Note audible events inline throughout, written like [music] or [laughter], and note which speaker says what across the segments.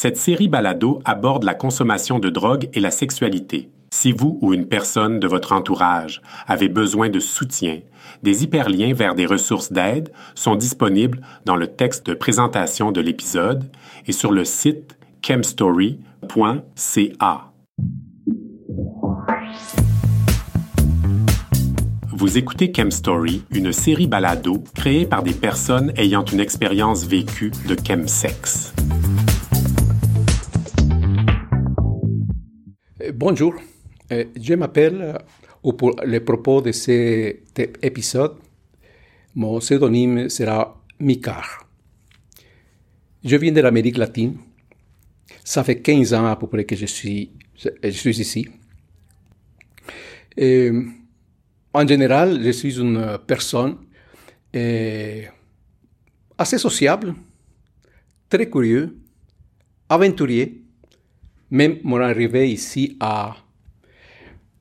Speaker 1: Cette série balado aborde la consommation de drogue et la sexualité. Si vous ou une personne de votre entourage avez besoin de soutien, des hyperliens vers des ressources d'aide sont disponibles dans le texte de présentation de l'épisode et sur le site chemstory.ca. Vous écoutez Chemstory, une série balado créée par des personnes ayant une expérience vécue de chemsex.
Speaker 2: Bonjour, euh, je m'appelle, ou pour les propos de cet épisode, mon pseudonyme sera Micar. Je viens de l'Amérique latine. Ça fait 15 ans à peu près que je suis, ici. Et, en général, je suis une personne eh, assez sociable, très curieux, aventurier. Même mon arrivée ici à,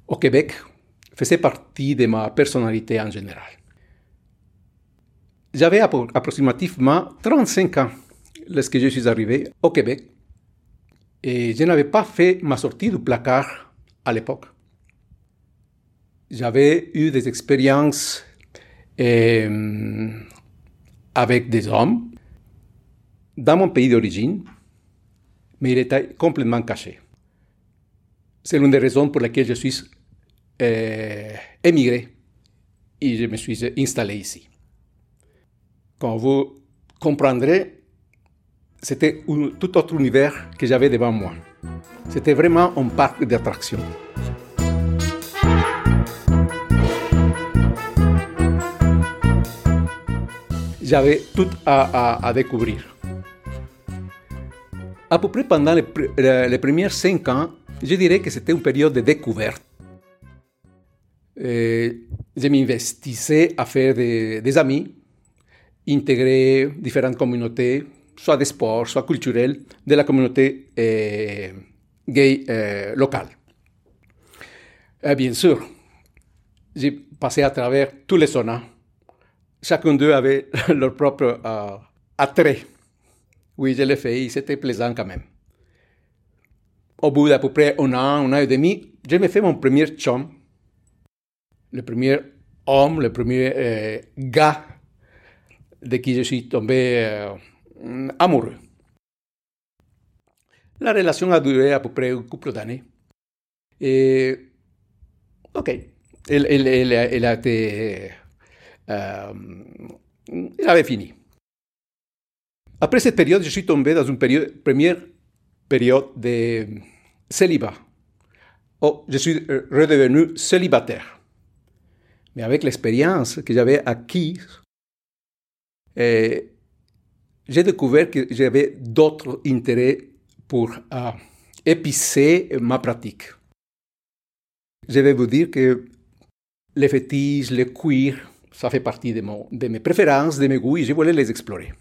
Speaker 2: au Québec faisait partie de ma personnalité en général. J'avais approximativement 35 ans lorsque je suis arrivé au Québec et je n'avais pas fait ma sortie du placard à l'époque j'avais eu des expériences euh, avec des hommes dans mon pays d'origine, mais il était complètement caché. C'est l'une des raisons pour lesquelles je suis euh, émigré et je me suis installé ici. Comme vous comprendrez, c'était un tout autre univers que j'avais devant moi. C'était vraiment un parc d'attractions. j'avais tout à, découvrir. À peu près pendant les, premiers cinq ans, je dirais que c'était une période de découverte. je m'investissais à faire des, amis, intégrer différentes communautés, soit de sport, soit culturelles, de la communauté euh, gay euh, locale. Et bien sûr, j'ai passé à travers tous les zones chacun d'eux avait [laughs] leur propre uh, attrait. Oui, je l'ai fait c'était plaisant quand même. Au bout d'à peu près un an, un an et demi, je me fait mon premier chum, le premier homme, le premier euh, gars de qui je suis tombé euh, amoureux. La relation a duré à peu près un couple d'années. Et, ok, elle a été euh, j'avais fini. Après cette période, je suis tombé dans une période, première période de célibat. Oh, je suis redevenu célibataire. Mais avec l'expérience que j'avais acquise, euh, j'ai découvert que j'avais d'autres intérêts pour euh, épicer ma pratique. Je vais vous dire que les fétiches, les cuir, ça fait partie de, de mes préférences, de mes goûts, et je voulais les explorer.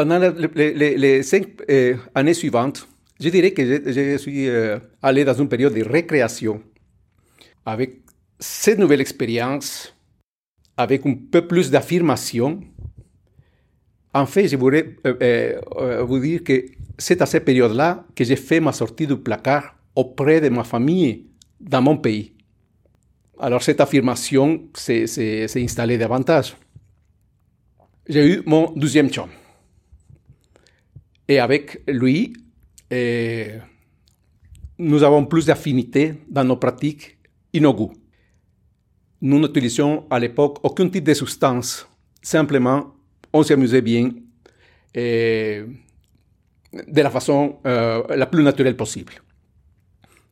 Speaker 2: Pendant les, cinq euh, années suivantes, je dirais que je, je suis euh, allé dans une période de récréation avec cette nouvelle expérience, avec un peu plus d'affirmation. En fait, je voudrais euh, vous dire que c'est à cette période-là que j'ai fait ma sortie du placard auprès de ma famille dans mon pays. Alors cette affirmation s'est installée davantage. J'ai eu mon deuxième chum. Et avec lui, eh, nous avons plus d'affinité dans nos pratiques et nos goûts. Nous n'utilisions à l'époque aucun type de substance. Simplement, on s'amusait bien et de la façon euh, la plus naturelle possible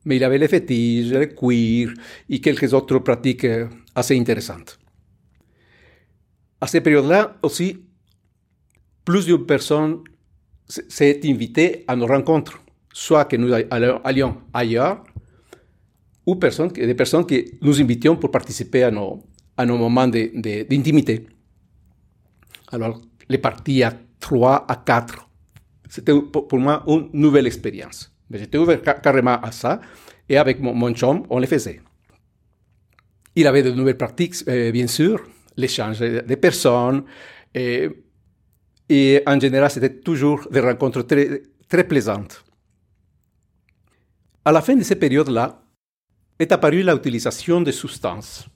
Speaker 2: mais il avait les fétiches, le cuir et quelques autres pratiques assez intéressantes. À cette période-là aussi, plus d'une personne s'est invitée à nos rencontres, soit que nous allions ailleurs, ou des personnes que nous invitions pour participer à nos, moments d'intimité. Alors, les parties à trois, à quatre, c'était pour moi une nouvelle expérience. Mais j'étais ouvert carrément à ça. Et avec mon, chum, on le faisait. Il avait de nouvelles pratiques, euh, bien sûr, l'échange de personnes. Et en général, c'était toujours des rencontres très, très plaisantes. À la fin de ces périodes-là, est apparue l'utilisation de substances.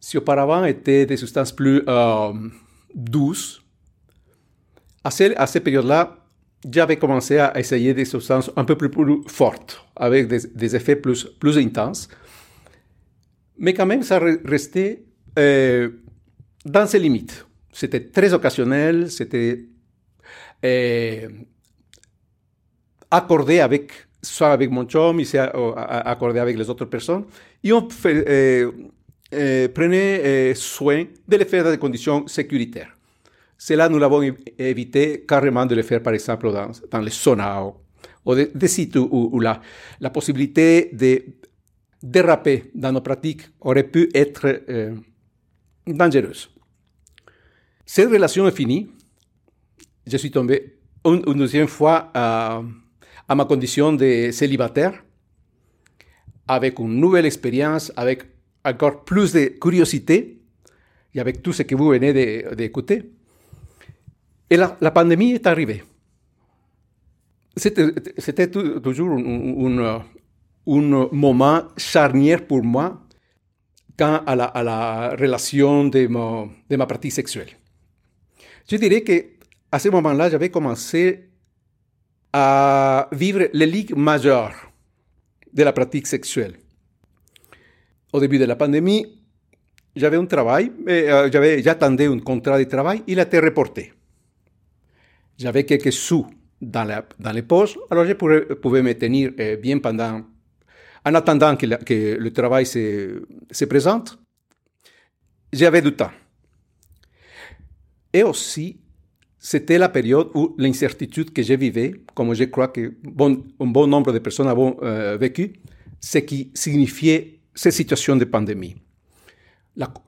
Speaker 2: Si auparavant étaient des substances plus euh, douces, à, ces, à ces périodes-là, j'avais commencé à essayer des substances un peu plus, fortes, avec des, des, effets plus, plus intenses. Mais quand même, ça restait euh, dans ses limites. C'était très occasionnel, c'était euh, accordé avec, soit avec mon chum, soit accordé avec les autres personnes. Et on euh, euh, prenait soin de le faire dans des conditions sécuritaires. Cela, nous l'avons évité carrément de le faire, par exemple, dans, dans les saunas ou, des, des sites où, où la, la, possibilité de déraper dans nos pratiques aurait pu être dangereuse. Cette relation est finie. Je suis tombé une, deuxième fois à, ma condition de célibataire, avec une nouvelle expérience, avec encore plus de curiosité, et avec tout ce que vous venez d'écouter. Et la, pandémie est arrivée. C'était toujours un, moment charnière pour moi quant à la, relation de ma pratique sexuelle. Je dirais qu'à ce moment-là, j'avais commencé à vivre les ligues majeures de la pratique sexuelle. Au début de la pandémie, j'avais un travail, euh, j'attendais un contrat de travail, il a été reporté. J'avais quelques sous dans, les poches, alors je pouvais me tenir bien pendant, en attendant que, que le travail se présente. J'avais du temps. Et aussi, c'était la période où l'incertitude que je vivais, comme je crois que bon, un bon nombre de personnes ont euh, vécu, ce qui signifiait ces situations de pandémie.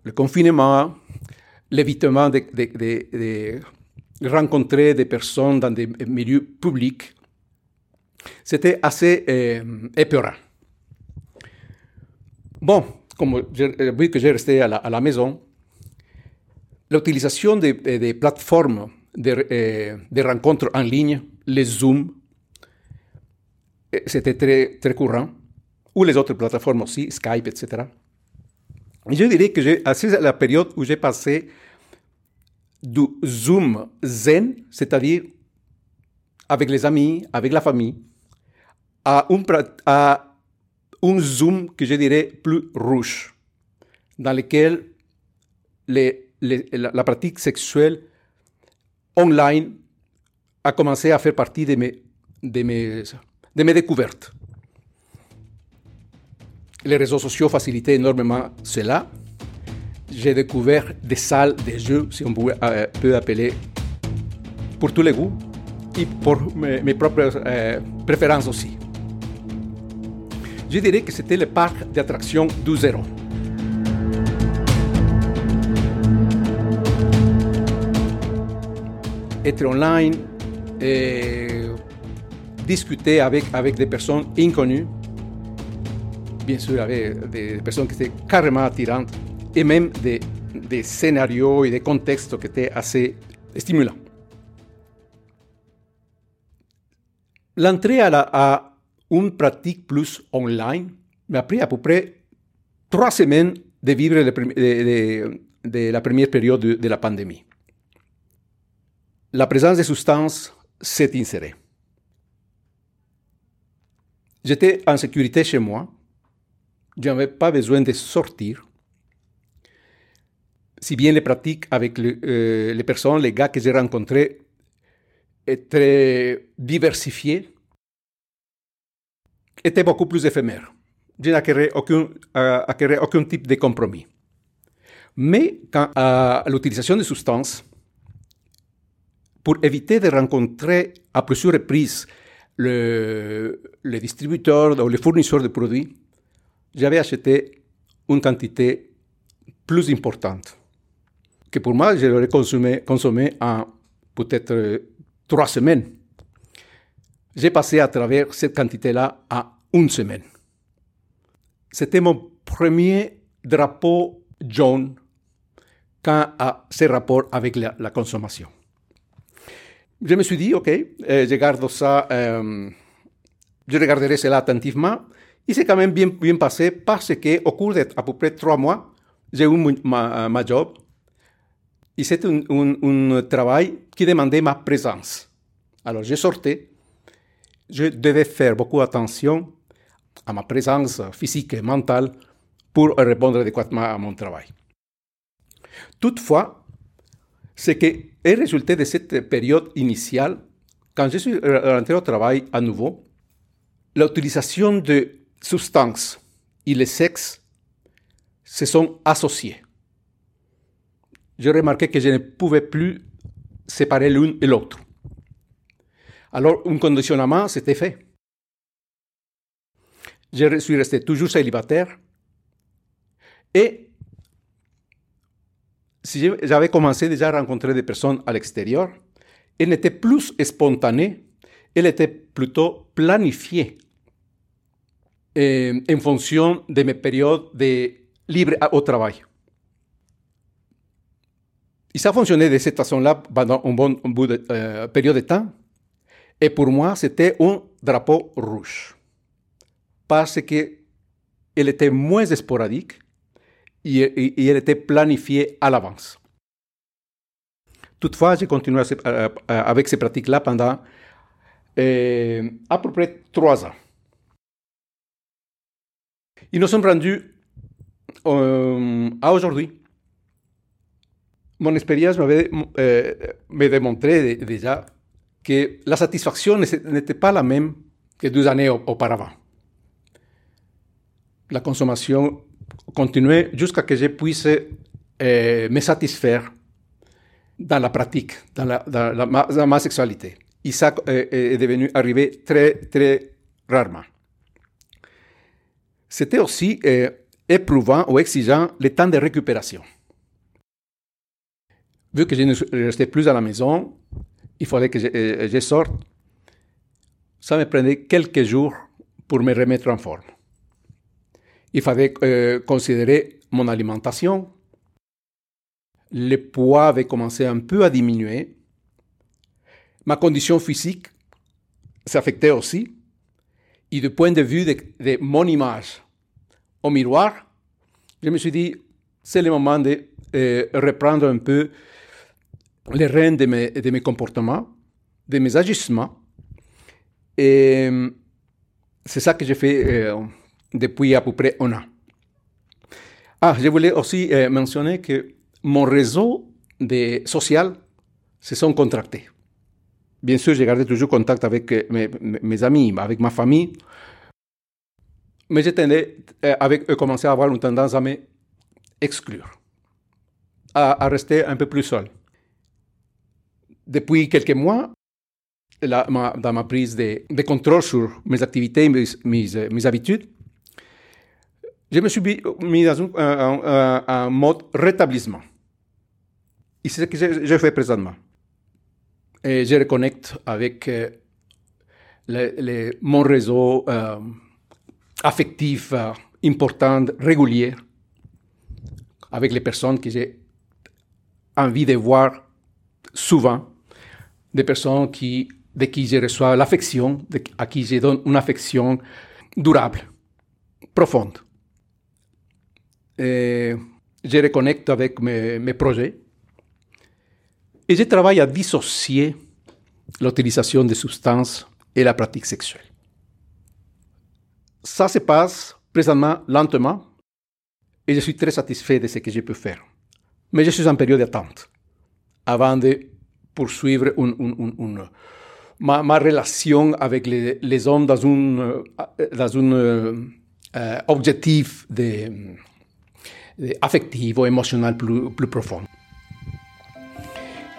Speaker 2: Le confinement, l'évitement de, rencontrer des personnes dans des milieux publics, c'était assez euh, épeurant. Bon, comme vu que j'ai resté à la maison, l'utilisation des de, de plateformes de, eh, de, rencontres en ligne, les Zoom, eh, c'était très, très courant, ou les autres plateformes aussi, Skype, etc. Et je dirais que c'est la période où j'ai passé du Zoom zen, c'est-à-dire avec les amis, avec la famille, à un, à un Zoom que je dirais plus rouge, dans lequel les, la, pratique sexuelle online a commencé à faire partie de mes, découvertes. Les réseaux sociaux facilitaient énormément cela. J'ai découvert des salles de jeux, si on peut, euh, peut appeler, pour tous les goûts et pour mes, mes propres euh, préférences aussi. Je dirais que c'était le parc d'attractions du zéro. Être online, discuter avec, avec des personnes inconnues, bien sûr avec des personnes qui étaient carrément attirantes, et même des, des scénarios et des contextes qui étaient assez stimulants. L'entrée à, la, une pratique plus online m'a pris à peu près trois semaines de vivre de, la première période de, de la pandémie la présence de substances s'est insérée. J'étais en sécurité chez moi. Je n'avais pas besoin de sortir. Si bien les pratiques avec euh, les personnes, les gars que j'ai rencontrés étaient diversifiées, étaient beaucoup plus éphémères. Je n'acquérais aucun, euh, aucun type de compromis. Mais à l'utilisation de substances, pour éviter de rencontrer à plusieurs reprises le, le distributeur ou le fournisseur de produits, j'avais acheté une quantité plus importante, que pour moi, je l'aurais consommé, consommé en peut-être trois semaines. J'ai passé à travers cette quantité-là à une semaine. C'était mon premier drapeau jaune quant à ces rapports avec la consommation. Je me suis dit, OK, euh, je garde ça, je regarderai cela attentivement. Et c'est quand même bien, bien passé parce que au cours d'à peu près trois mois, j'ai eu ma, job. Et c'était un, un, un, travail qui demandait ma présence. Alors, je sortais. Je devais faire beaucoup attention à ma présence physique et mentale pour répondre adéquatement à mon travail. Toutefois, ce qui est résulté de cette période initiale, quand je suis rentré au travail à nouveau, l'utilisation de substances et le sexe se sont associés. J'ai remarqué que je ne pouvais plus séparer l'une et l'autre. Alors, un conditionnement s'était fait. Je suis resté toujours célibataire et si j'avais commencé déjà à rencontrer des personnes à l'extérieur, elle n'était plus spontanée, elle était plutôt planifiée en fonction de mes périodes de libre au travail. Et ça fonctionnait de cette façon-là pendant un bon bout de euh, période de temps. Et pour moi, c'était un drapeau rouge. Parce qu'elle était moins sporadique et, elle était planifiée à l'avance. Toutefois, j'ai continué avec ces pratiques-là pendant euh, à peu près trois ans. Et nous sommes rendus euh, à aujourd'hui. Mon expérience m'avait euh, démontré déjà que la satisfaction n'était pas la même que deux années auparavant. La consommation continuait jusqu'à que je puisse euh, me satisfaire dans la pratique, dans, la, dans, la, dans ma sexualité. Et ça euh, est devenu arrivé très, très rarement. C'était aussi euh, éprouvant ou exigeant le temps de récupération. Vu que je ne restais plus à la maison, il fallait que je sorte. Ça me prenait quelques jours pour me remettre en forme. Il fallait euh, considérer mon alimentation. Le poids avait commencé un peu à diminuer. Ma condition physique s'affectait aussi. Et du point de vue de, mon image au miroir, je me suis dit, c'est le moment de euh, reprendre un peu les rênes de mes, comportements, de mes agissements. Et c'est ça que j'ai fait euh, depuis à peu près un an. Ah, je voulais aussi euh, mentionner que mon réseau de social se sont contractés. Bien sûr, j'ai gardé toujours contact avec euh, mes, amis, avec ma famille, mais j'ai euh, commencé à avoir une tendance à me exclure, à, à rester un peu plus seul. Depuis quelques mois, la, ma, dans ma prise de, contrôle sur mes activités, mes, mes, mes habitudes, je me suis mis dans un, mode rétablissement. Et c'est ce que je, je, fais présentement. Et je reconnecte avec euh, mon réseau euh, affectif euh, important, régulier, avec les personnes que j'ai envie de voir souvent, des personnes qui, de qui je reçois l'affection, à qui je donne une affection durable, profonde et je reconnecte avec mes, projets et je travaille à dissocier l'utilisation des substances et la pratique sexuelle. Ça se passe présentement lentement et je suis très satisfait de ce que je peux faire. Mais je suis en période d'attente avant de poursuivre une, ma, relation avec les, hommes dans un, dans un euh, objectif de affective ou émotionnelle plus, profonde.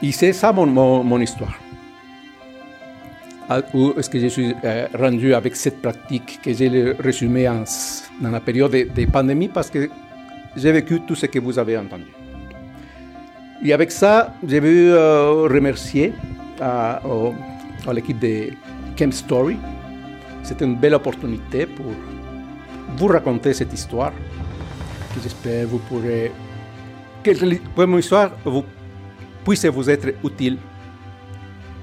Speaker 2: Et c'est ça mon, histoire. Où est-ce que je suis euh, rendu avec cette pratique que j'ai résumée dans la période de, de pandémie parce que j'ai vécu tout ce que vous avez entendu. Et avec ça, je veux euh, remercier l'équipe de Camp Story. C'était une belle opportunité pour vous raconter cette histoire j'espère vous pourrez, que mon histoire vous, puisse vous être utile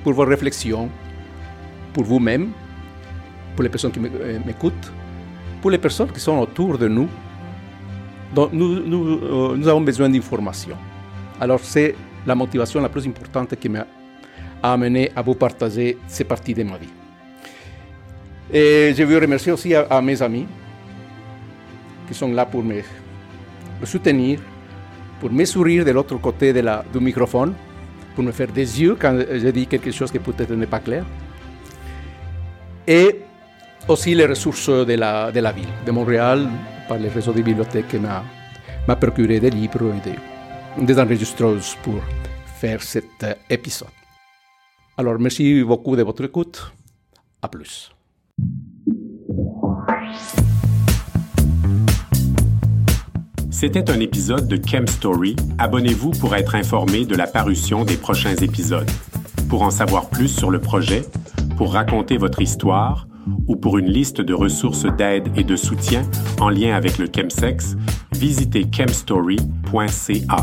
Speaker 2: pour vos réflexions, pour vous-même, pour les personnes qui euh, m'écoutent, pour les personnes qui sont autour de nous. Euh, nous avons besoin d'informations. Alors c'est la motivation la plus importante qui m'a amené à vous partager ces parties de ma vie. Et je veux remercier aussi à mes amis qui sont là pour me, me soutenir, pour me sourire de l'autre côté de la, du microphone, pour me faire des yeux quand je dis quelque chose qui peut-être n'est pas clair. Et aussi les ressources de la, de la ville, de Montréal, par les réseaux de bibliothèques m'a, m'a procuré des livres et des, des enregistreuses pour faire cet épisode. Alors, merci beaucoup de votre écoute. À plus.
Speaker 1: C'était un épisode de Chem Story. Abonnez-vous pour être informé de la parution des prochains épisodes. Pour en savoir plus sur le projet, pour raconter votre histoire ou pour une liste de ressources d'aide et de soutien en lien avec le chemsex, visitez chemstory.ca.